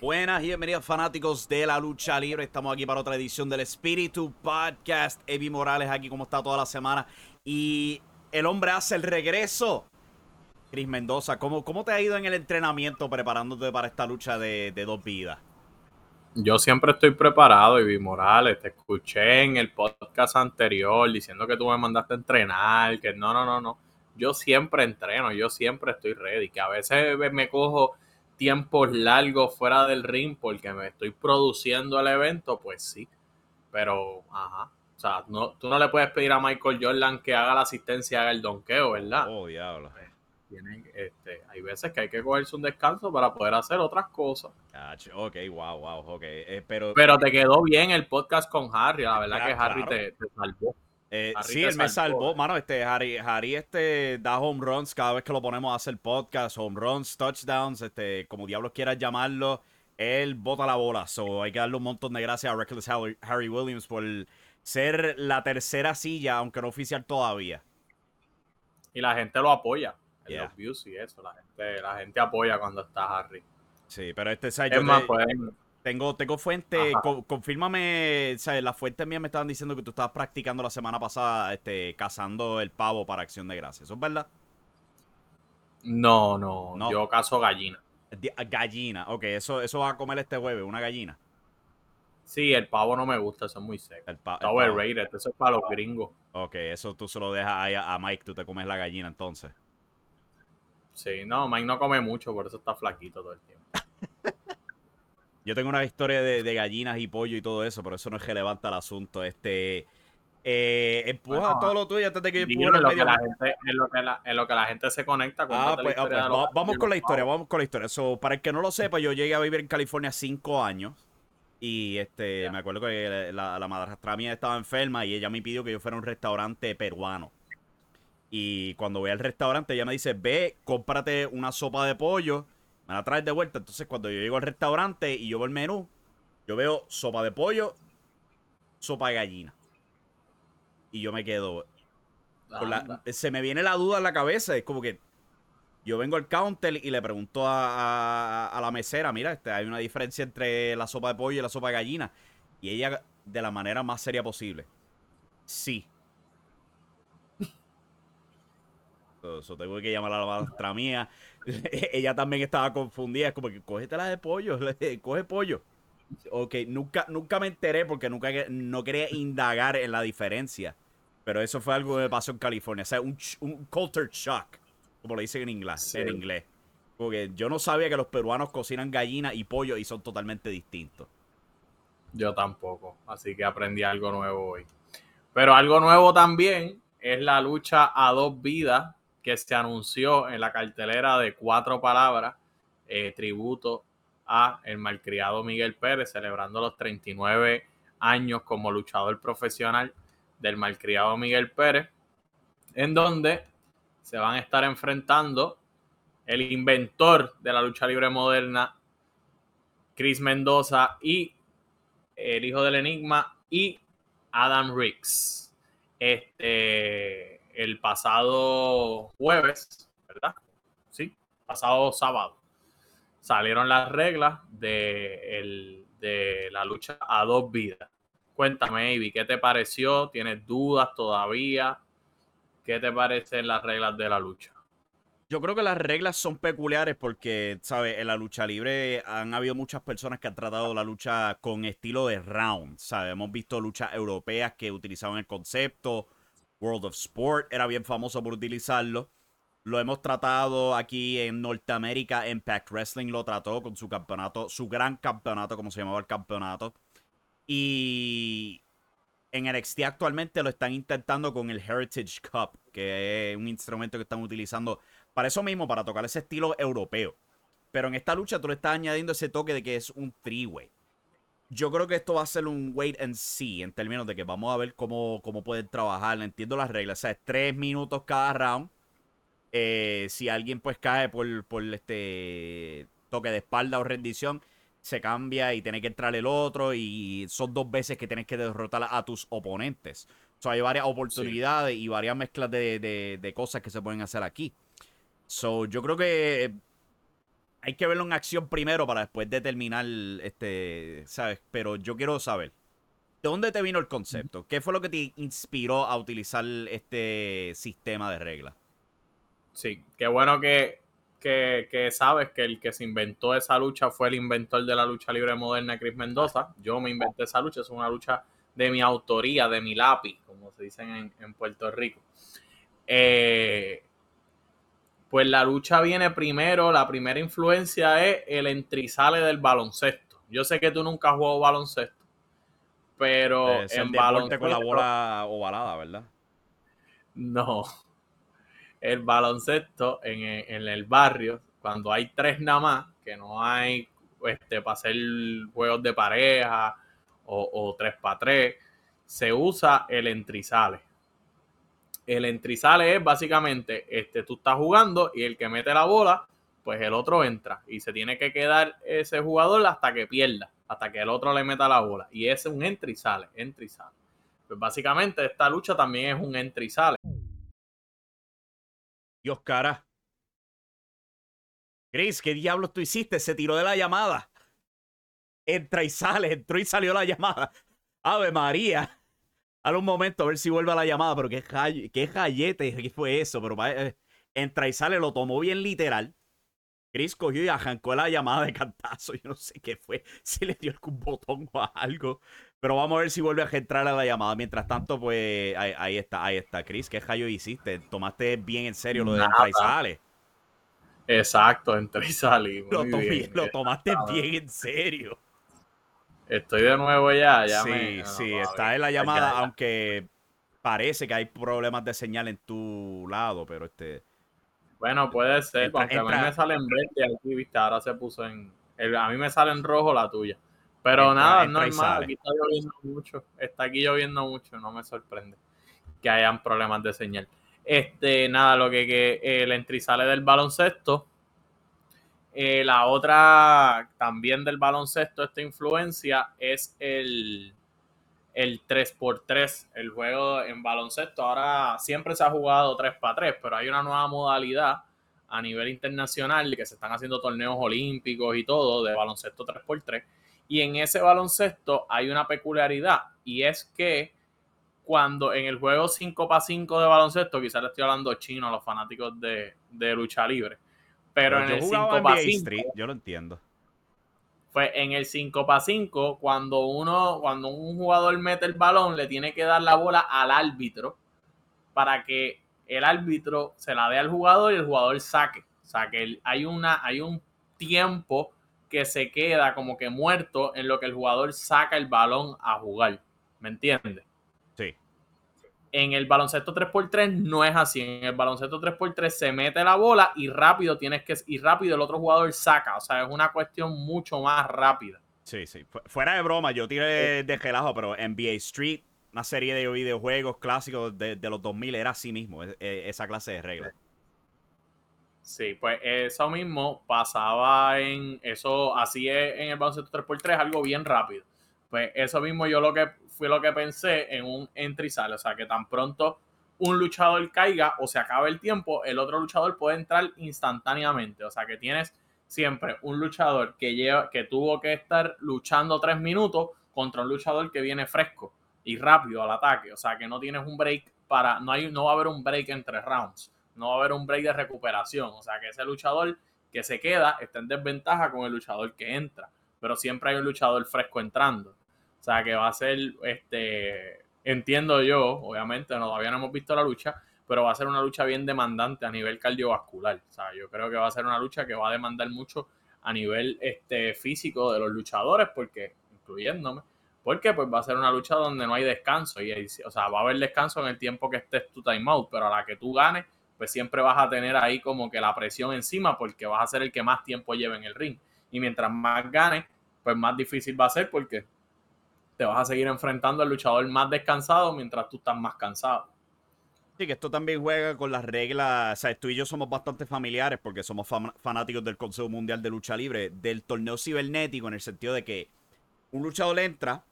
Buenas y bienvenidos fanáticos de la lucha libre. Estamos aquí para otra edición del Espíritu Podcast. Evi Morales aquí como está toda la semana. Y el hombre hace el regreso. Cris Mendoza, ¿cómo, ¿cómo te ha ido en el entrenamiento preparándote para esta lucha de, de dos vidas? Yo siempre estoy preparado, Evi Morales. Te escuché en el podcast anterior diciendo que tú me mandaste a entrenar, que no, no, no, no. Yo siempre entreno, yo siempre estoy ready. Que a veces me cojo tiempos largos fuera del ring porque me estoy produciendo el evento, pues sí. Pero, ajá. O sea, no, tú no le puedes pedir a Michael Jordan que haga la asistencia, haga el donqueo, ¿verdad? Oh, diablo. Pues, tienen, este, hay veces que hay que cogerse un descanso para poder hacer otras cosas. Ok, wow, wow, ok. Eh, pero, pero te quedó bien el podcast con Harry, la verdad que Harry te, te salvó. Eh, sí, él me salvó. Mano, este, Harry, Harry este, da home runs cada vez que lo ponemos a hacer podcast, home runs, touchdowns, este, como diablos quieras llamarlo. Él bota la bola. So, hay que darle un montón de gracias a Reckless Harry, Williams por ser la tercera silla, aunque no oficial todavía. Y la gente lo apoya. En los views y eso. La gente, la gente apoya cuando está Harry. Sí, pero este es más, tengo, tengo fuente, confírmame, ¿sabes? Las fuentes mías me estaban diciendo que tú estabas practicando la semana pasada este, cazando el pavo para acción de gracias. ¿Eso es verdad? No, no, no. yo cazo gallina. Gallina, ok, eso, eso va a comer este jueves, una gallina. Sí, el pavo no me gusta, eso es muy seco. El, pa Está overrated, eso es para los gringos. Ok, eso tú se lo dejas ahí a, a Mike, tú te comes la gallina entonces. Sí, no, Mike no come mucho, por eso está flaquito todo el tiempo. Yo tengo una historia de, gallinas y pollo y todo eso, pero eso no es relevante al asunto. Este. Eh, empuja todo lo tuyo antes de que yo en, lo que la gente, en, lo que la, en lo que la gente se conecta con ah, pues, ah, pues, vamos, con la historia, vamos con la historia. para el que no lo sepa, yo llegué a vivir en California cinco años. Y este, me acuerdo que la, la madrastra mía estaba enferma y ella me pidió que yo fuera a un restaurante peruano. Y cuando voy al restaurante, ella me dice: Ve, cómprate una sopa de pollo me la traes de vuelta. Entonces, cuando yo llego al restaurante y yo veo el menú, yo veo sopa de pollo, sopa de gallina. Y yo me quedo. se me viene la duda en la cabeza. Es como que yo vengo al counter y le pregunto a, la mesera: Mira, este, hay una diferencia entre la sopa de pollo y la sopa de gallina. Y ella, de la manera más seria posible: Sí. Eso tengo que llamar a la maestra mía. ella también estaba confundida. Es como que cógetela de pollo, coge pollo. Ok, nunca, nunca me enteré porque nunca no quería indagar en la diferencia. Pero eso fue algo que me pasó en California. O sea, un, culture shock, como lo dicen en inglés. En inglés. Porque yo no sabía que los peruanos cocinan gallina y pollo y son totalmente distintos. Yo tampoco. Así que aprendí algo nuevo hoy. Pero algo nuevo también es la lucha a dos vidas que se anunció en la cartelera de cuatro palabras, eh, tributo a el malcriado Miguel Pérez, celebrando los 39 años como luchador profesional del malcriado Miguel Pérez, en donde se van a estar enfrentando el inventor de la lucha libre moderna, Chris Mendoza, y el hijo del enigma, y Adam Riggs. Este, el pasado jueves, ¿verdad? Sí, pasado sábado, salieron las reglas de, de la lucha a dos vidas. Cuéntame, Ivy, ¿qué te pareció? ¿Tienes dudas todavía? ¿Qué te parecen las reglas de la lucha? Yo creo que las reglas son peculiares porque, ¿sabes? En la lucha libre han habido muchas personas que han tratado la lucha con estilo de round, ¿sabes? Hemos visto luchas europeas que utilizaban el concepto, World of Sport era bien famoso por utilizarlo. Lo hemos tratado aquí en Norteamérica. Impact Wrestling lo trató con su campeonato, su gran campeonato, como se llamaba el campeonato. Y en NXT actualmente lo están intentando con el Heritage Cup, que es un instrumento que están utilizando para eso mismo, para tocar ese estilo europeo. Pero en esta lucha tú le estás añadiendo ese toque de que es un three-way yo creo que esto va a ser un wait and see en términos de que vamos a ver cómo, cómo pueden trabajar. Entiendo las reglas. O sea, es tres minutos cada round. Eh, si alguien pues cae por, por este toque de espalda o rendición, se cambia y tiene que entrar el otro. Y son dos veces que tienes que derrotar a tus oponentes. O sea, hay varias oportunidades y varias mezclas de, de, de, cosas que se pueden hacer aquí. So, yo creo que hay que verlo en acción primero para después determinar, este, ¿sabes? Pero yo quiero saber, ¿de dónde te vino el concepto? ¿Qué fue lo que te inspiró a utilizar este sistema de reglas? Sí, qué bueno que, que, sabes que el que se inventó esa lucha fue el inventor de la lucha libre moderna, Chris Mendoza. Yo me inventé esa lucha, es una lucha de mi autoría, de mi lápiz, como se dicen en, en Puerto Rico. Eh, pues la lucha viene primero, la primera influencia es el entrizale del baloncesto. Yo sé que tú nunca has jugado baloncesto, pero en baloncesto con la bola ovalada, ¿verdad? No. El baloncesto en, el barrio, cuando hay tres nada más, que no hay este, para hacer juegos de pareja o, o tres para tres, se usa el entrizale el entrizale es básicamente, este, tú estás jugando y el que mete la bola, pues el otro entra y se tiene que quedar ese jugador hasta que pierda, hasta que el otro le meta la bola. Y ese es un entrizale, entrizale. Pues básicamente esta lucha también es un entrizale. Dios cara. Chris, ¿qué diablos tú hiciste? Se tiró de la llamada. Entra y sale, entró y salió la llamada. Ave María un momento a ver si vuelve a la llamada, pero qué, qué qué fue eso. Pero eh, entra y sale, lo tomó bien literal. Chris cogió y arrancó la llamada de cantazo. Yo no sé qué fue, si le dio algún botón o algo. Pero vamos a ver si vuelve a entrar a la llamada. Mientras tanto, pues ahí, está, ahí está. Chris, ¿qué rayo hiciste? Tomaste bien en serio lo de entra y sale. Exacto, entra y sale. Lo, lo tomaste bien en serio. Estoy de nuevo ya. ya sí, sí, está en la llamada, aunque parece que hay problemas de señal en tu lado, pero este. Bueno, puede ser, porque a mí me sale en verde aquí, viste, ahora se puso en. a mí me sale en rojo la tuya. Pero nada, no es normal, aquí está lloviendo mucho. Está aquí lloviendo mucho, no me sorprende que hayan problemas de señal. Este, nada, lo que, que el entry sale del baloncesto eh, la otra también del baloncesto, esta influencia, es el, el 3x3, el juego en baloncesto. Ahora siempre se ha jugado 3x3, pero hay una nueva modalidad a nivel internacional que se están haciendo torneos olímpicos y todo de baloncesto 3x3. Y en ese baloncesto hay una peculiaridad y es que cuando en el juego 5x5 de baloncesto, quizás le estoy hablando chino a los fanáticos de, de lucha libre, pero, en el 5 para 5. yo lo entiendo. Pues en el 5 para 5, cuando uno, cuando un jugador mete el balón, le tiene que dar la bola al árbitro para que el árbitro se la dé al jugador y el jugador saque. O sea que hay una, hay un tiempo que se queda como que muerto en lo que el jugador saca el balón a jugar. ¿Me entiendes? En el baloncesto 3x3 no es así. En el baloncesto 3x3 se mete la bola y rápido tienes que y rápido el otro jugador saca. O sea, es una cuestión mucho más rápida. Sí, sí. Fuera de broma, yo tiré de relajo, pero NBA Street, una serie de videojuegos clásicos de, los 2000 era así mismo, e, e, esa clase de reglas. Sí, pues eso mismo pasaba en eso, así es en el baloncesto 3x3, algo bien rápido. Pues eso mismo yo lo que fue lo que pensé en un entry sale. O sea, que tan pronto un luchador caiga o se acabe el tiempo, el otro luchador puede entrar instantáneamente. O sea, que tienes siempre un luchador que, lleva, que tuvo que estar luchando tres minutos contra un luchador que viene fresco y rápido al ataque. O sea, que no tienes un break para. No, hay, no va a haber un break entre rounds. No va a haber un break de recuperación. O sea, que ese luchador que se queda está en desventaja con el luchador que entra. Pero siempre hay un luchador fresco entrando. O sea, que va a ser, este, entiendo yo, obviamente, no, todavía no hemos visto la lucha, pero va a ser una lucha bien demandante a nivel cardiovascular. O sea, yo creo que va a ser una lucha que va a demandar mucho a nivel este, físico de los luchadores, porque, incluyéndome, porque pues va a ser una lucha donde no hay descanso. Y, o sea, va a haber descanso en el tiempo que estés tu timeout, pero a la que tú ganes, pues siempre vas a tener ahí como que la presión encima, porque vas a ser el que más tiempo lleve en el ring. Y mientras más ganes, pues más difícil va a ser porque te vas a seguir enfrentando al luchador más descansado mientras tú estás más cansado. Sí, que esto también juega con las reglas. O sea, tú y yo somos bastante familiares porque somos fanáticos del Consejo Mundial de Lucha Libre, del torneo cibernético, en el sentido de que un luchador entra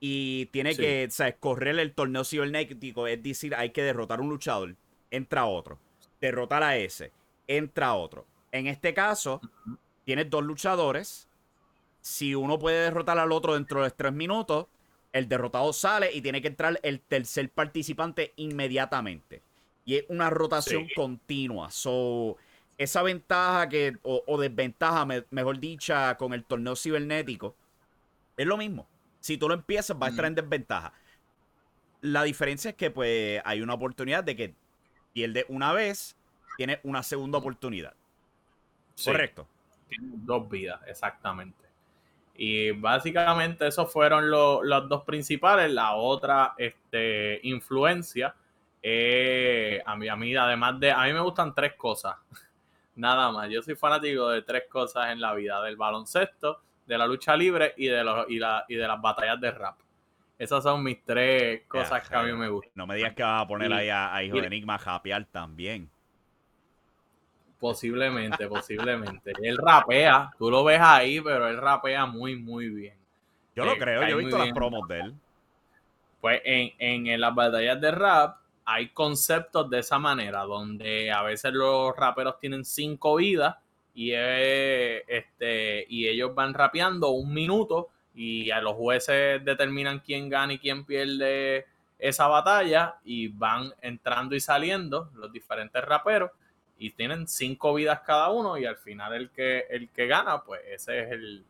y tiene que o sea, correr el torneo cibernético, es decir, hay que derrotar a un luchador, entra otro, derrotar a ese, entra otro. En este caso, tienes dos luchadores. Si uno puede derrotar al otro dentro de tres minutos, el derrotado sale y tiene que entrar el tercer participante inmediatamente. Y es una rotación continua. So, esa ventaja que, o, desventaja, mejor dicha, con el torneo cibernético, es lo mismo. Si tú lo empiezas, va a estar en desventaja. La diferencia es que pues hay una oportunidad de que pierde una vez, tiene una segunda oportunidad. Correcto. Tiene dos vidas, exactamente. Y básicamente esos fueron los dos principales. La otra este, influencia, a, mí, a mí, además de, a mí me gustan tres cosas. Nada más. Yo soy fanático de tres cosas en la vida: del baloncesto, de la lucha libre y de, los, y, la, y de las batallas de rap. Esas son mis tres cosas que a mí me gustan. No me digas que vas a poner ahí a, Hijo de Enigma a también. Posiblemente, posiblemente. Él rapea, tú lo ves ahí, pero él rapea muy, muy bien. Yo lo creo, yo he visto las promos de él. Pues en, en, las batallas de rap hay conceptos de esa manera, donde a veces los raperos tienen cinco vidas y, este, y ellos van rapeando un minuto y a los jueces determinan quién gana y quién pierde esa batalla y van entrando y saliendo los diferentes raperos y tienen cinco vidas cada uno y al final el que, el que gana, pues ese es el...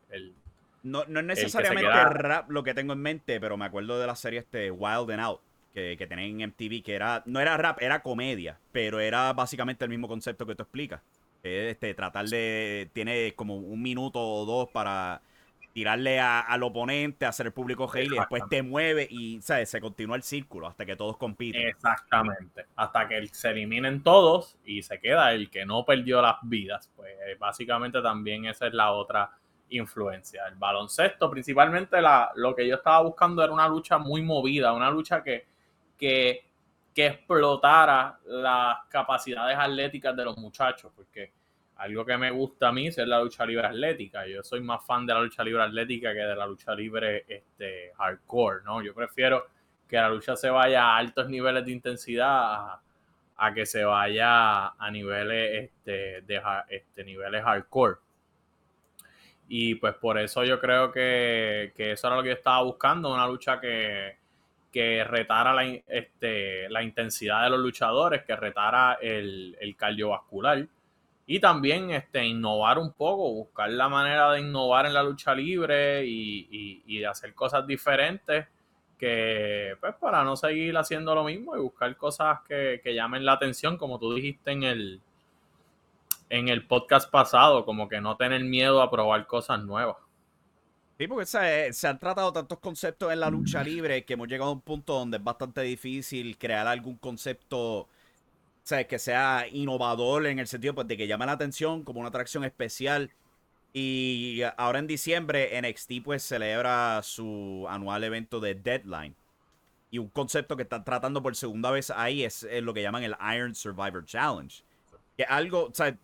no, no, es necesariamente rap lo que tengo en mente, pero me acuerdo de la serie este Wild and Out, que, que tenían en MTV, que era, no era rap, era comedia, pero era básicamente el mismo concepto que tú explicas. Este, tratar de, tiene como un minuto o dos para tirarle al oponente, hacer el público hate y después te mueve y ¿sabes? se continúa el círculo hasta que todos compiten. Exactamente. Hasta que se eliminen todos y se queda el que no perdió las vidas. Pues eh, básicamente también esa es la otra influencia. El baloncesto, principalmente la, lo que yo estaba buscando era una lucha muy movida, una lucha que, que, que explotara las capacidades atléticas de los muchachos, porque algo que me gusta a mí es la lucha libre atlética. Yo soy más fan de la lucha libre atlética que de la lucha libre este, hardcore, ¿no? Yo prefiero que la lucha se vaya a altos niveles de intensidad a, que se vaya a niveles, este, de, este, niveles hardcore. Y pues por eso yo creo que, eso era lo que yo estaba buscando, una lucha que, que retara la, este, la intensidad de los luchadores, que retara el, el cardiovascular y también este, innovar un poco, buscar la manera de innovar en la lucha libre y, de hacer cosas diferentes que pues para no seguir haciendo lo mismo y buscar cosas que, llamen la atención, como tú dijiste en el, en el podcast pasado, como que no tener miedo a probar cosas nuevas. Sí, porque se, se, han tratado tantos conceptos en la lucha libre que hemos llegado a un punto donde es bastante difícil crear algún concepto sea, que sea innovador en el sentido pues, de que llame la atención como una atracción especial. Y ahora en diciembre NXT pues celebra su anual evento de Deadline. Y un concepto que están tratando por segunda vez ahí es, lo que llaman el Iron Survivor Challenge. Que algo, o sea,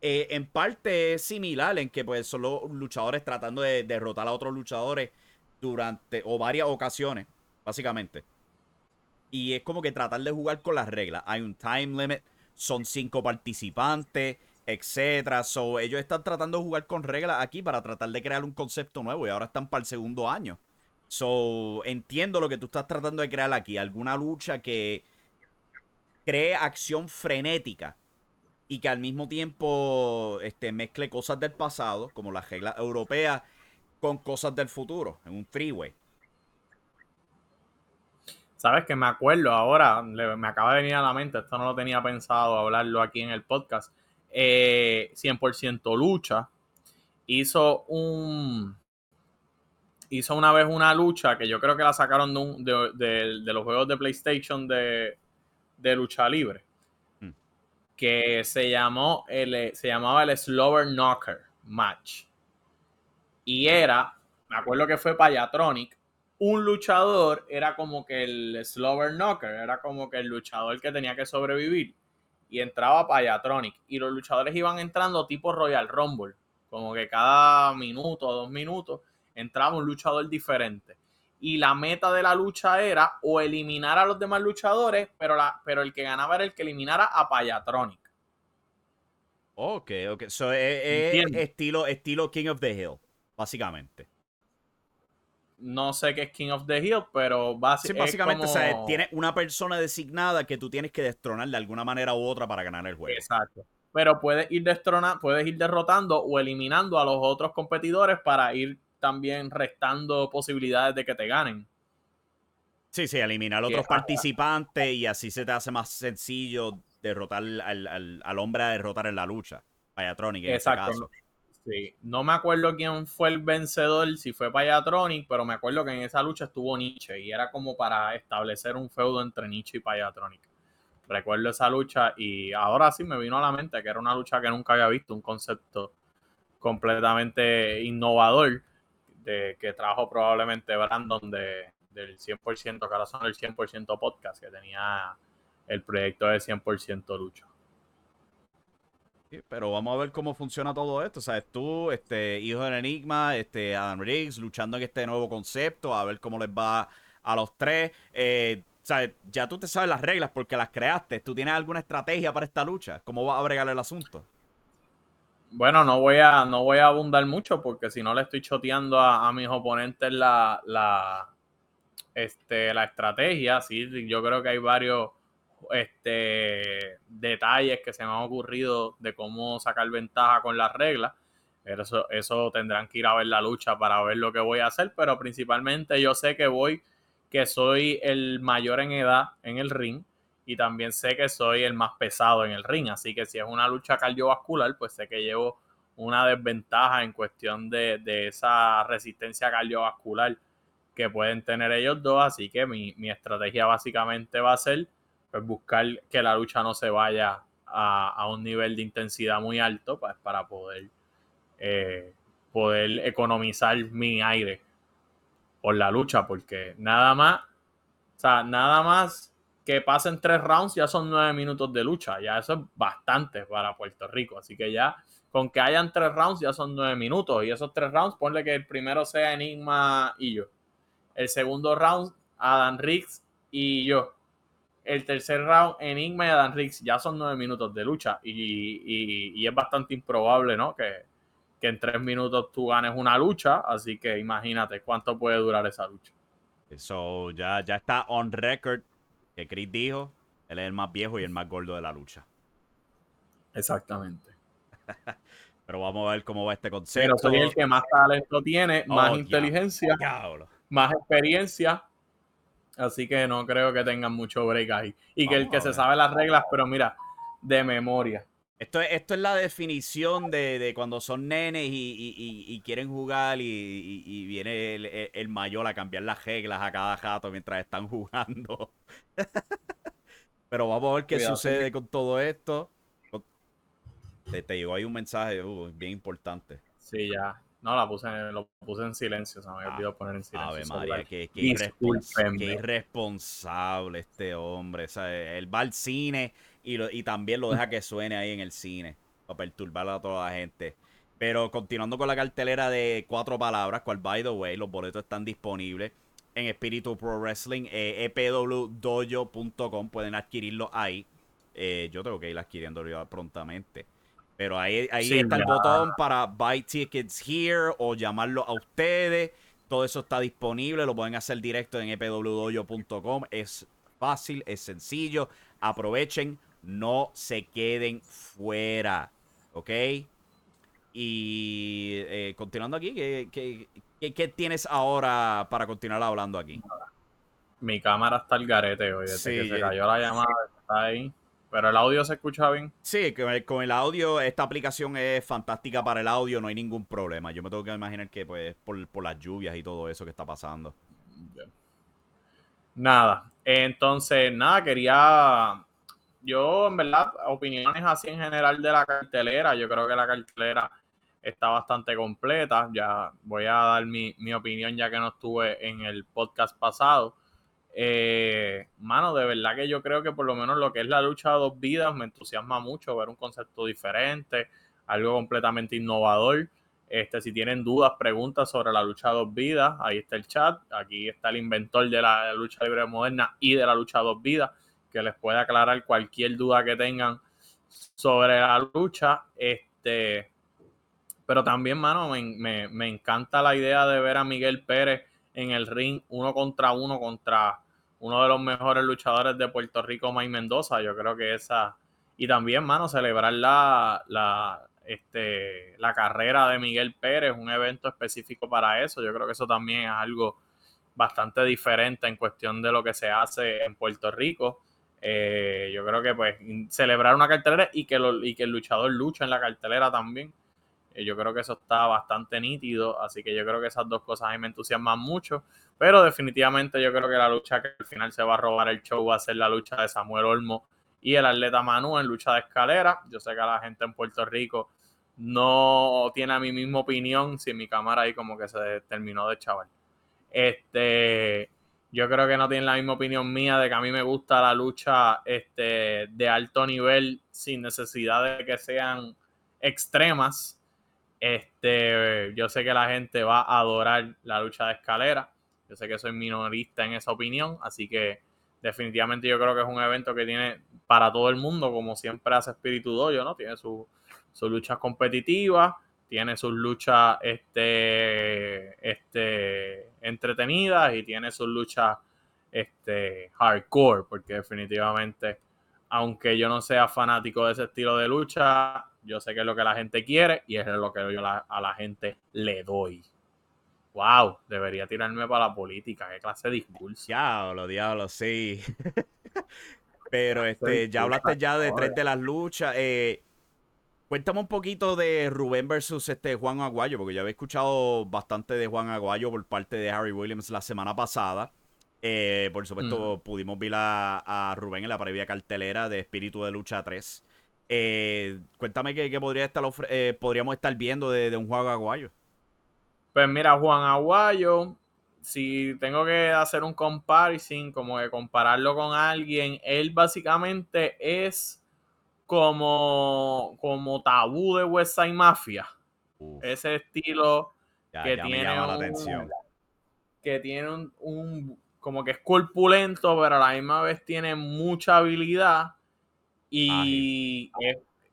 eh, en parte es similar en que pues son los luchadores tratando de derrotar a otros luchadores durante o varias ocasiones, básicamente. Y es como que tratar de jugar con las reglas. Hay un time limit, son cinco participantes, etcétera. So, ellos están tratando de jugar con reglas aquí para tratar de crear un concepto nuevo y ahora están para el segundo año. So, entiendo lo que tú estás tratando de crear aquí. Alguna lucha que cree acción frenética y que al mismo tiempo este, mezcle cosas del pasado, como las reglas europeas, con cosas del futuro, en un freeway. Sabes que me acuerdo ahora, me acaba de venir a la mente, esto no lo tenía pensado hablarlo aquí en el podcast. 100% eh, lucha hizo un hizo una vez una lucha que yo creo que la sacaron de, los juegos de PlayStation de, lucha libre hmm. que se llamó el, se llamaba el Slower Knocker Match y era me acuerdo que fue Payatronic un luchador era como que el slower knocker, era como que el luchador que tenía que sobrevivir. Y entraba Payatronic. Y los luchadores iban entrando tipo Royal Rumble. Como que cada minuto o dos minutos entraba un luchador diferente. Y la meta de la lucha era o eliminar a los demás luchadores, pero, la, pero el que ganaba era el que eliminara a Payatronic. Ok, ok. So, es, estilo, estilo King of the Hill, básicamente. No sé qué es King of the Hill, pero básicamente o sea, tiene una persona designada que tú tienes que destronar de alguna manera u otra para ganar el juego. Exacto. Pero puedes ir destronando, puedes ir derrotando o eliminando a los otros competidores para ir también restando posibilidades de que te ganen. Sí, sí, eliminar a otros participantes y así se te hace más sencillo derrotar al, al, hombre a derrotar en la lucha. Payatronic en este Exacto. caso. Sí, no me acuerdo quién fue el vencedor, si fue Payatronic, pero me acuerdo que en esa lucha estuvo Nietzsche y era como para establecer un feudo entre Nietzsche y Payatronic. Recuerdo esa lucha y ahora sí me vino a la mente que era una lucha que nunca había visto, un concepto completamente innovador de, que trajo probablemente Brandon de, del 100%, que ahora son el 100% podcast, que tenía el proyecto de 100% lucha. Pero vamos a ver cómo funciona todo esto. Sea, tú, este, hijo del enigma, este, Adam Riggs, luchando en este nuevo concepto, a ver cómo les va a los tres. Eh, sea, ya tú te sabes las reglas porque las creaste. ¿Tú tienes alguna estrategia para esta lucha? ¿Cómo vas a bregar el asunto? Bueno, no voy a, no voy a abundar mucho porque si no le estoy choteando a, a mis oponentes la, la, este, la estrategia, sí, yo creo que hay varios este, detalles que se me han ocurrido de cómo sacar ventaja con las reglas. Eso, eso tendrán que ir a ver la lucha para ver lo que voy a hacer, pero principalmente yo sé que voy, que soy el mayor en edad en el ring y también sé que soy el más pesado en el ring, así que si es una lucha cardiovascular, pues sé que llevo una desventaja en cuestión de, de esa resistencia cardiovascular que pueden tener ellos dos. Así que mi, estrategia básicamente va a ser pues, buscar que la lucha no se vaya a, un nivel de intensidad muy alto pues, para poder, eh, poder economizar mi aire por la lucha. Porque nada más, o sea, nada más que pasen tres rounds ya son nueve minutos de lucha. Ya eso es bastante para Puerto Rico. Así que ya con que hayan tres rounds ya son nueve minutos. Y esos tres rounds, ponle que el primero sea Enigma y yo. El segundo round, Adam Riggs y yo. El tercer round, Enigma y Adam Riggs. Ya son nueve minutos de lucha. Y, es bastante improbable, ¿no? Que, en tres minutos tú ganes una lucha. Así que imagínate cuánto puede durar esa lucha. Eso ya, ya está on record. Que Chris dijo, él es el más viejo y el más gordo de la lucha. Exactamente. Pero vamos a ver cómo va este concepto. Pero soy el que más talento tiene, más oh, inteligencia más experiencia. Así que no creo que tengan mucho break ahí. Y que el que se sabe las reglas, pero mira, de memoria. Esto, esto es la definición de, cuando son nenes y, quieren jugar y, viene el, mayor a cambiar las reglas a cada jato mientras están jugando. Pero vamos a ver qué sucede con todo esto. Te, te, llegó ahí un mensaje uh, bien importante. Sí, ya. No, la puse, lo puse en silencio, se me había olvidado poner en silencio. Ave María, qué, irresponsable este hombre. O sea, él va al cine y, y también lo deja que suene ahí en el cine para perturbar a toda la gente. Pero continuando con la cartelera de cuatro palabras, cual by the way, los boletos están disponibles en Espíritu Pro Wrestling, eh, epwdojo.com, pueden adquirirlo ahí. Eh, yo tengo que ir adquiriendo prontamente. Pero ahí, ahí está el botón para buy tickets here o llamarlo a ustedes. Todo eso está disponible. Lo pueden hacer directo en epwdoyo.com. Es fácil, es sencillo. Aprovechen, no se queden fuera. ¿Ok? Y eh, continuando aquí, ¿qué, ¿qué, tienes ahora para continuar hablando aquí? Mi cámara está al garete hoy. Desde que se cayó la llamada, está ahí. Pero el audio se escucha bien. Sí, con el, audio, esta aplicación es fantástica para el audio, no hay ningún problema. Yo me tengo que imaginar que pues por, por las lluvias y todo eso que está pasando. Nada, entonces, nada, quería, yo en verdad, opiniones así en general de la cartelera, yo creo que la cartelera está bastante completa, ya voy a dar mi, mi opinión ya que no estuve en el podcast pasado. Eh, mano, de verdad que yo creo que por lo menos lo que es la lucha de dos vidas me entusiasma mucho ver un concepto diferente, algo completamente innovador. Este, si tienen dudas, preguntas sobre la lucha de dos vidas, ahí está el chat. Aquí está el inventor de la lucha libre moderna y de la lucha de dos vidas, que les puede aclarar cualquier duda que tengan sobre la lucha. Este, pero también, mano, me, me, encanta la idea de ver a Miguel Pérez en el ring uno contra uno contra uno de los mejores luchadores de Puerto Rico, Mike Mendoza. Yo creo que esa. Y también, mano, celebrar la, la, este, la carrera de Miguel Pérez, un evento específico para eso. Yo creo que eso también es algo bastante diferente en cuestión de lo que se hace en Puerto Rico. Eh, yo creo que pues celebrar una cartelera y que, y que el luchador lucha en la cartelera también. Eh, yo creo que eso está bastante nítido, así que yo creo que esas dos cosas a mí me entusiasman mucho, pero definitivamente yo creo que la lucha que al final se va a robar el show va a ser la lucha de Samuel Olmo y el atleta Manu en lucha de escalera. Yo sé que la gente en Puerto Rico no tiene a mi misma opinión, si mi cámara ahí como que se terminó de chaval. Este, yo creo que no tienen la misma opinión mía de que a mí me gusta la lucha este, de alto nivel sin necesidad de que sean extremas. Este, yo sé que la gente va a adorar la lucha de escalera. Yo sé que soy minorista en esa opinión, así que definitivamente yo creo que es un evento que tiene para todo el mundo, como siempre hace Espíritu Doyo, ¿no? Tiene sus luchas competitivas, tiene sus luchas este, este, entretenidas y tiene sus luchas este, hardcore, porque definitivamente, aunque yo no sea fanático de ese estilo de lucha, yo sé que es lo que la gente quiere y es lo que yo a la gente le doy. Wow, debería tirarme para la política, qué clase de discurso. Diablo, diablo, sí. Pero este, ya hablaste ya de tres de las luchas. Eh, Cuéntame un poquito de Rubén versus este Juan Aguayo, porque ya había escuchado bastante de Juan Aguayo por parte de Harry Williams la semana pasada. Eh, por supuesto, pudimos ver a, Rubén en la previa cartelera de Espíritu de Lucha 3. Eh, cuéntame qué, podría estar, podríamos estar viendo de, un Juan Aguayo. Pues mira, Juan Aguayo, si tengo que hacer un comparison, como que compararlo con alguien, él básicamente es como, como tabú de West Side Mafia. Ese estilo que, tiene la atención. que tiene un, como que es corpulento, pero a la misma vez tiene mucha habilidad. Y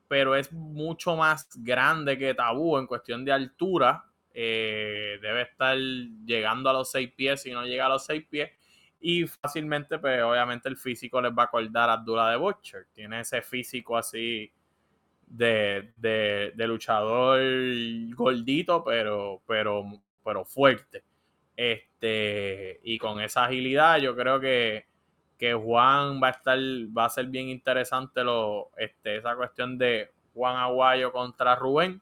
pero es mucho más grande que tabú en cuestión de altura. Eh, debe estar llegando a los seis pies, si no llega a los seis pies. Y fácilmente, pues obviamente el físico les va a acordar a Abdullah de Butcher. Tiene ese físico así de, luchador gordito, pero, pero, pero fuerte. Este, y con esa agilidad, yo creo que, Juan va a estar, va a ser bien interesante lo, este, esa cuestión de Juan Aguayo contra Rubén.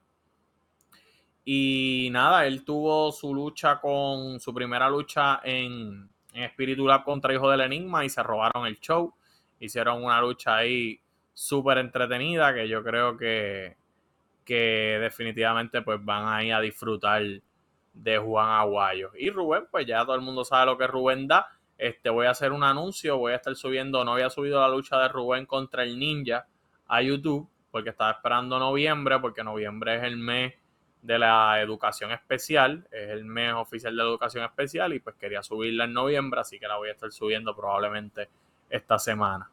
Y nada, él tuvo su lucha con su primera lucha en, en Espíritu Lab contra Hijo del Enigma y se robaron el show. Hicieron una lucha ahí súper entretenida que yo creo que, que definitivamente pues van ahí a disfrutar de Juan Aguayo. Y Rubén, pues ya todo el mundo sabe lo que Rubén da. Este, voy a hacer un anuncio, voy a estar subiendo, no había subido la lucha de Rubén contra el Ninja a YouTube, porque estaba esperando noviembre, porque noviembre es el mes de la educación especial, es el mes oficial de la educación especial y pues quería subirla en noviembre, así que la voy a estar subiendo probablemente esta semana.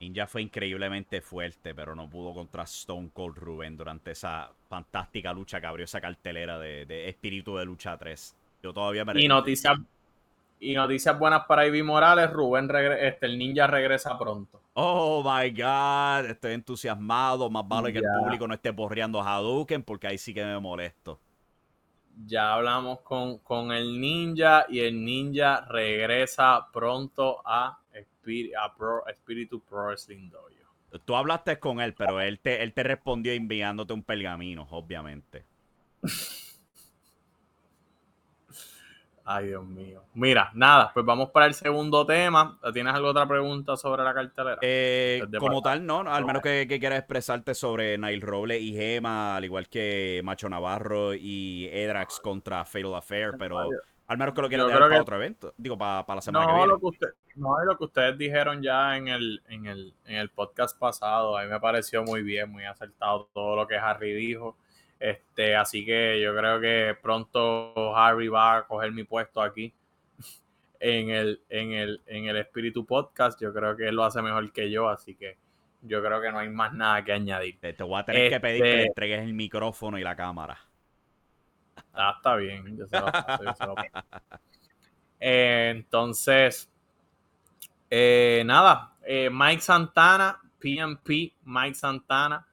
Ninja fue increíblemente fuerte, pero no pudo contra Stone Cold Rubén durante esa fantástica lucha que abrió esa cartelera de, Espíritu de Lucha 3. Yo todavía me... Y noticias, y noticias buenas para Ivy Morales, Rubén este, el ninja regresa pronto. Oh my God, estoy entusiasmado. Más vale que el público no esté porreando a Hadouken porque ahí sí que me molesto. Ya hablamos con, con el ninja y el ninja regresa pronto a, Espíritu Pro Wrestling Dojo. Tú hablaste con él, pero él te, él te respondió enviándote un pergamino, obviamente. Ay, Dios mío. Mira, nada, pues vamos para el segundo tema. ¿Tienes alguna otra pregunta sobre la cartelera? Eh, como tal, no, al menos que, quieras expresarte sobre Nail Roble y Gema, al igual que Macho Navarro y Edrax contra Fatal Affair, pero al menos que lo quieras dejar para otro evento, digo, para, la semana no, que viene. Lo que usted, no, lo que ustedes dijeron ya en el, en, el, en el podcast pasado, a mí me pareció muy bien, muy acertado todo lo que Harry dijo. Este, así que yo creo que pronto Harry va a coger mi puesto aquí en el, en el, en el Espíritu Podcast. Yo creo que él lo hace mejor que yo, así que Yo creo que no hay más nada que añadir. Te, voy a tener que pedir que le Este- entregues el micrófono y la cámara. Ah, está bien. yo se lo paso, yo se lo paso. Eh, entonces, eh, nada. eh, Mike Santana, PNP, Mike Santana,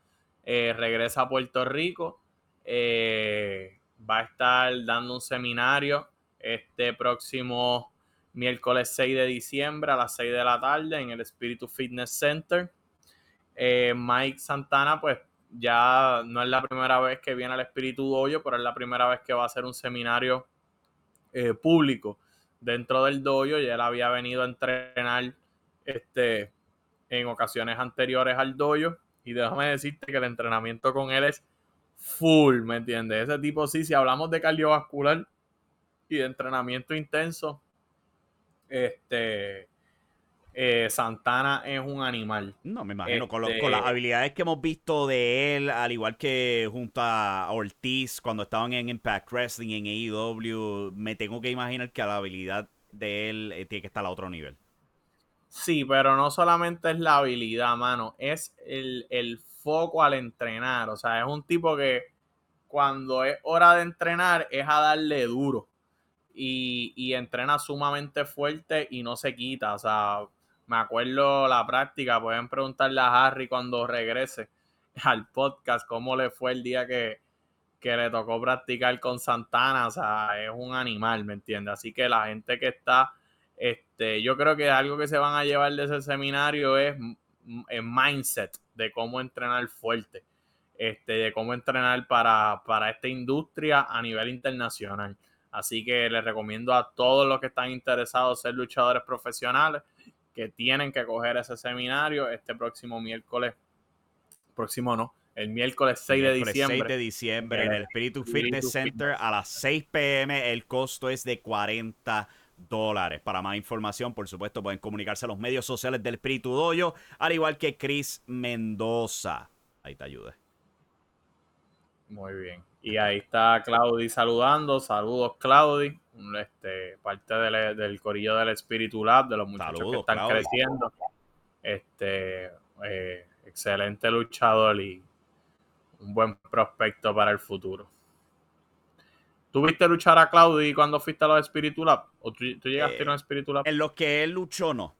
eh, regresa a Puerto Rico. Eh, va a estar dando un seminario este próximo miércoles 6 de diciembre a las 6 de la tarde en el Espíritu Fitness Center. Eh, Mike Santana, pues ya no es la primera vez que viene al Espíritu Dojo, pero es la primera vez que va a hacer un seminario eh, público dentro del dojo. Y él había venido a entrenar este, en ocasiones anteriores al dojo. Y déjame decirte que el entrenamiento con él es full, ¿me entiendes? Ese tipo sí, si hablamos de cardiovascular y de entrenamiento intenso, este eh, Santana es un animal. No, me imagino, con, los- Este- con las habilidades que hemos visto de él, al igual que junto a Ortiz cuando estaban en Impact Wrestling, en AEW, me tengo que imaginar que la habilidad de él eh, tiene que estar a otro nivel. Sí, pero no solamente es la habilidad, mano, es el, el foco al entrenar. O sea, es un tipo que cuando es hora de entrenar es a darle duro. Y, y entrena sumamente fuerte y no se quita. O sea, me acuerdo la práctica. Pueden preguntarle a Harry cuando regrese al podcast cómo le fue el día que, que le tocó practicar con Santana. O sea, es un animal, ¿me entiendes? Así que la gente que está este, yo creo que algo que se van a llevar de ese seminario es el mindset de cómo entrenar fuerte, este, de cómo entrenar para, para esta industria a nivel internacional. Así que les recomiendo a todos los que están interesados en ser luchadores profesionales que tienen que coger ese seminario este próximo miércoles, próximo no, el miércoles 6 de Miércoles diciembre. 6 de diciembre en el Espíritu Fitness Center a las 6 pm. El costo es de 40 dólares. Para más información, por supuesto, pueden comunicarse a los medios sociales del Espíritu Doyo, al igual que Chris Mendoza. Ahí te ayude. Muy bien. Y ahí está Claudi saludando. Saludos, Claudi. Este, parte del, del corillo del Espíritu Lab, de los muchachos que están creciendo. Este, eh, excelente luchador y un buen prospecto para el futuro. ¿Tú viste luchar a Claudi cuando fuiste a los Espíritu Lab? ¿O tú, tú llegaste Eh, a los Espíritu Lab? En los que él luchó, no.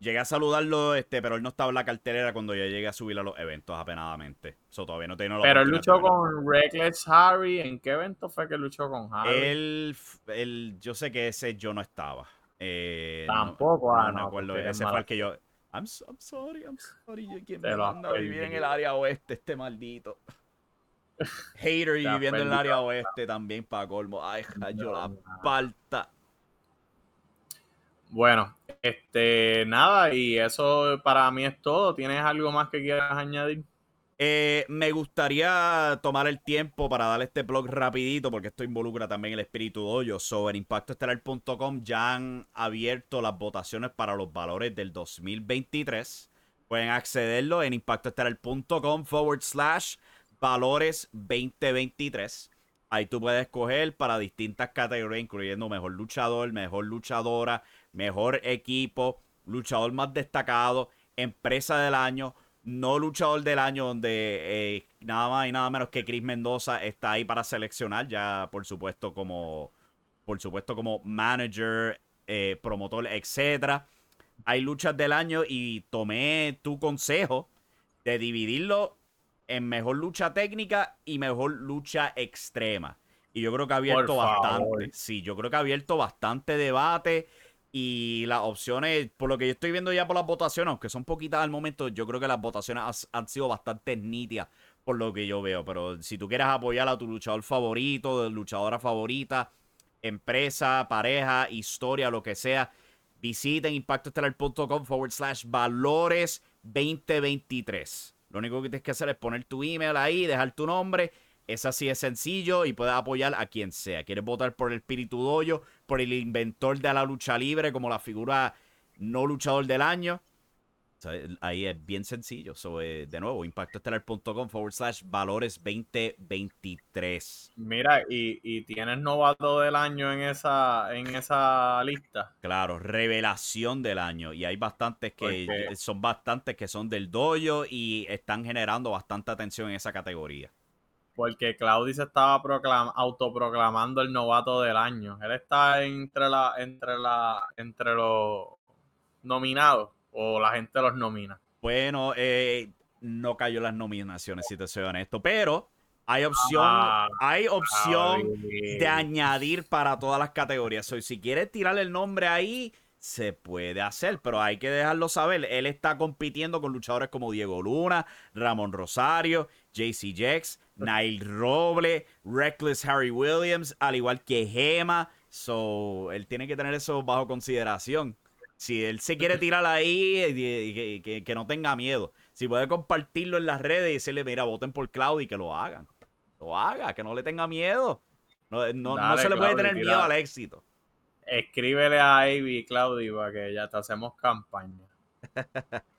Llegué a saludarlo, este, pero él no estaba en la cartelera cuando yo llegué a subir a los eventos apenadamente. Eso todavía no tengo la Pero él luchó con Reckless Harry. ¿En qué evento fue que luchó con Harry? Él, él- yo sé que ese yo no estaba. Eh, no- Tampoco, no, ah, me no, acuerdo. Ese fue el que yo. I'm, so- I'm sorry, I'm sorry. Yo, ¿Quién Te me manda a vivir en el área oeste, este maldito? Hater y viviendo en el área oeste también para colmo. Ay, yo la falta. Bueno, este, nada, y eso para mí es todo. ¿Tienes algo más que quieras añadir? Eh, me gustaría tomar el tiempo para darle este blog rapidito porque esto involucra también el espíritu doyo. Sobre impactoestelar.com ya han abierto las votaciones para los valores del 2023. Pueden accederlo en impactoestelar.com forward slash valores 2023. Ahí tú puedes escoger para distintas categorías, incluyendo mejor luchador, mejor luchadora, mejor equipo, luchador más destacado, empresa del año, no luchador del año, donde eh, nada más y nada menos que Chris Mendoza está ahí para seleccionar, ya por supuesto como, por supuesto como manager, eh, promotor, etcétera. Hay luchas del año y tomé tu consejo de dividirlo en mejor lucha técnica y mejor lucha extrema. Y yo creo que ha abierto bastante. Sí, yo creo que ha abierto bastante debate. Y las opciones, por lo que yo estoy viendo ya por las votaciones, aunque son poquitas al momento, yo creo que las votaciones has- han sido bastante nítidas por lo que yo veo. Pero si tú quieres apoyar a tu luchador favorito, luchadora favorita, empresa, pareja, historia, lo que sea, visiten impactoestelar.com forward slash valores 2023. Lo único que tienes que hacer es poner tu email ahí, dejar tu nombre. Es así de sencillo y puedes apoyar a quien sea. ¿Quieres votar por el Espíritu Doyo, por el inventor de la lucha libre como la figura no luchador del año? Ahí es bien sencillo. So, eh, de nuevo, impactoestelar.com forward slash valores 2023. Mira, y, y, tienes novato del año en esa, en esa lista. Claro, revelación del año. Y hay bastantes que son bastantes que son del doyo y están generando bastante atención en esa categoría. Porque Claudio se estaba autoproclamando el novato del año. Él está entre la, entre la, entre los nominados o la gente los nomina? Bueno, eh, no cayó las nominaciones, si te soy honesto, pero hay opción, ah, hay opción de añadir para todas las categorías. si quieres tirarle el nombre ahí, se puede hacer, pero hay que dejarlo saber. Él está compitiendo con luchadores como Diego Luna, Ramón Rosario, JC Jex, Nail Roble, Reckless Harry Williams, al igual que Gema. So, él tiene que tener eso bajo consideración. Si él se quiere tirar ahí, que, no tenga miedo. Si puede compartirlo en las redes y decirle, mira, voten por Claudio y que lo hagan. Lo haga, que no le tenga miedo. No, no, se le puede tener miedo al éxito. Escríbele a Ivy y Claudio para que ya te hacemos campaña.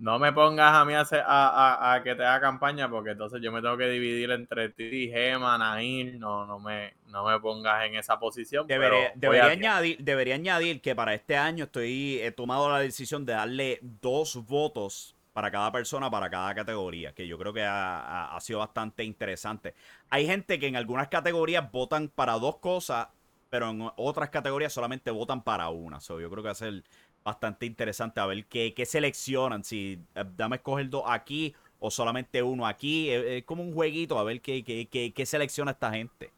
No me pongas a mí a, que te haga campaña porque entonces yo me tengo que dividir entre ti Gema, Nail. No, no me, no me pongas en esa posición. Debería, añadir, debería añadir que para este año estoy he tomado la decisión de darle dos votos para cada persona, para cada categoría, que yo creo que ha, sido bastante interesante. Hay gente que en algunas categorías votan para dos cosas, pero en otras categorías solamente votan para una. So, yo creo que va a ser bastante interesante a ver qué, seleccionan. Si eh, dame escoger dos aquí o solamente uno aquí. Es, como un jueguito a ver qué, qué, selecciona esta gente.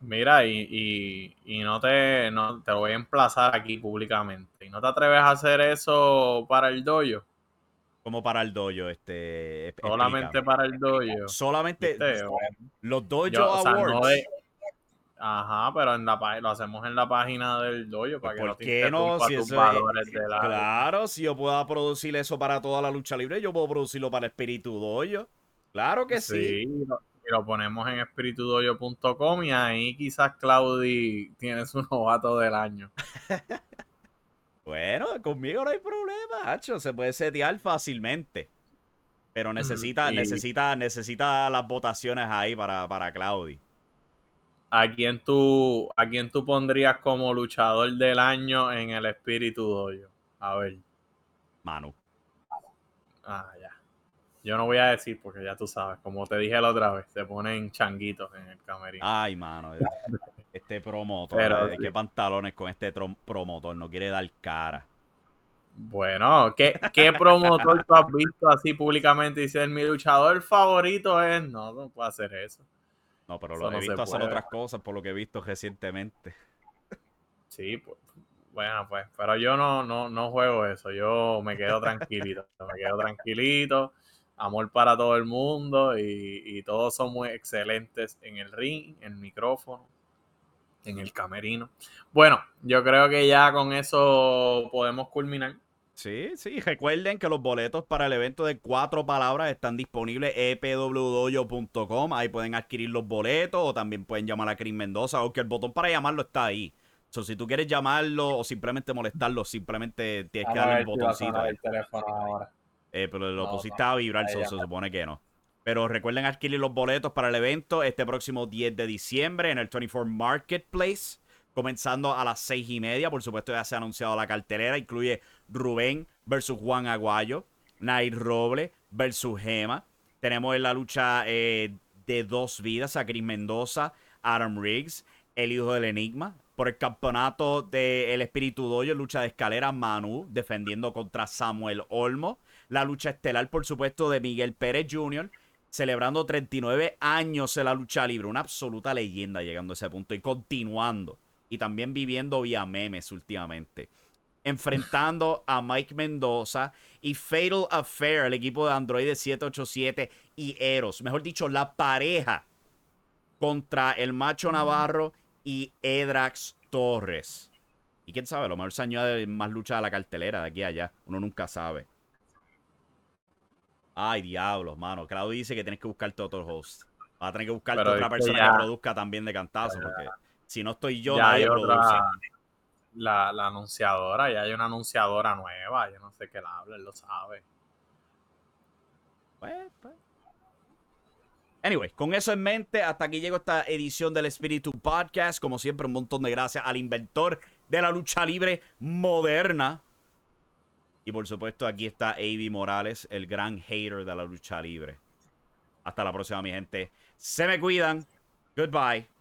Mira, y, no, te, no te voy a emplazar aquí públicamente. ¿Y no te atreves a hacer eso para el doyo? Como para el doyo, este. Solamente para el doyo. Solamente los dojo awards. Ajá, pero en la lo hacemos en la página del dojo para que ¿Por qué no? Si eso es, claro, si yo puedo producir eso para toda la lucha libre, yo puedo producirlo para Espíritu Dojo. Claro que sí. sí. Y lo ponemos en espiritudoyo.com y ahí quizás Claudi tiene su novato del año. bueno, conmigo no hay problema, hacho. Se puede setear fácilmente. Pero necesita, necesita, necesita las votaciones ahí para, para Claudi. ¿A quién, tú, ¿A quién tú pondrías como luchador del año en el Espíritu Dojo? A ver. Manu. Ah, ya. Yo no voy a decir porque ya tú sabes, como te dije la otra vez, se ponen changuitos en el camerino. Ay, mano. Este promotor, Pero, ¿qué pantalones con este promotor? No quiere dar cara. Bueno, ¿qué, ¿qué, promotor tú has visto así públicamente y dices mi luchador favorito es? No, no puedo hacer eso. No, pero lo he visto hacer otras cosas por lo que he visto recientemente. Sí, pues, bueno, pues, pero yo no, no, no juego eso, yo me quedo tranquilito, me quedo tranquilito, amor para todo el mundo y, y todos son muy excelentes en el ring, en el micrófono, en el camerino. Bueno, yo creo que ya con eso podemos culminar. Sí, sí, recuerden que los boletos para el evento de cuatro palabras están disponibles en epwdoyo.com. Ahí pueden adquirir los boletos o también pueden llamar a Chris Mendoza, aunque el botón para llamarlo está ahí. So, si tú quieres llamarlo o simplemente molestarlo, simplemente tienes que darle el botoncito. El teléfono ahora. Eh, pero lo pusiste a vibrar, se supone que no. Pero recuerden adquirir los boletos para el evento este próximo 10 de diciembre en el 24 Marketplace comenzando a las seis y media. Por supuesto, ya se ha anunciado la cartelera. Incluye Rubén versus Juan Aguayo, Nair Roble versus Gema. Tenemos en la lucha eh, de dos vidas a Chris Mendoza, Adam Riggs, el hijo del Enigma. Por el campeonato del Espíritu Doyo, lucha de escalera, Manu defendiendo contra Samuel Olmo. La lucha estelar, por supuesto, de Miguel Pérez Jr., celebrando 39 años en la lucha libre. Una absoluta leyenda llegando a ese punto y continuando y también viviendo vía memes últimamente. Enfrentando a Mike Mendoza y Fatal Affair, el equipo de Android 787 y Eros. Mejor dicho, la pareja contra el Macho Navarro y Edrax Torres. Y quién sabe, a lo mejor se añade más lucha a la cartelera de aquí a allá. Uno nunca sabe. Ay, diablos, mano. Claudio dice que tienes que buscarte otro host. Va a tener que buscarte otra persona que produzca también de cantazo. Porque si no estoy yo, ya hay otra, la, la anunciadora, ya hay una anunciadora nueva, yo no sé qué la habla, él lo sabe. Pues, pues. Anyway, con eso en mente, hasta aquí llegó esta edición del Espíritu Podcast. Como siempre, un montón de gracias al inventor de la lucha libre moderna. Y por supuesto, aquí está Avi Morales, el gran hater de la lucha libre. Hasta la próxima, mi gente. Se me cuidan. Goodbye.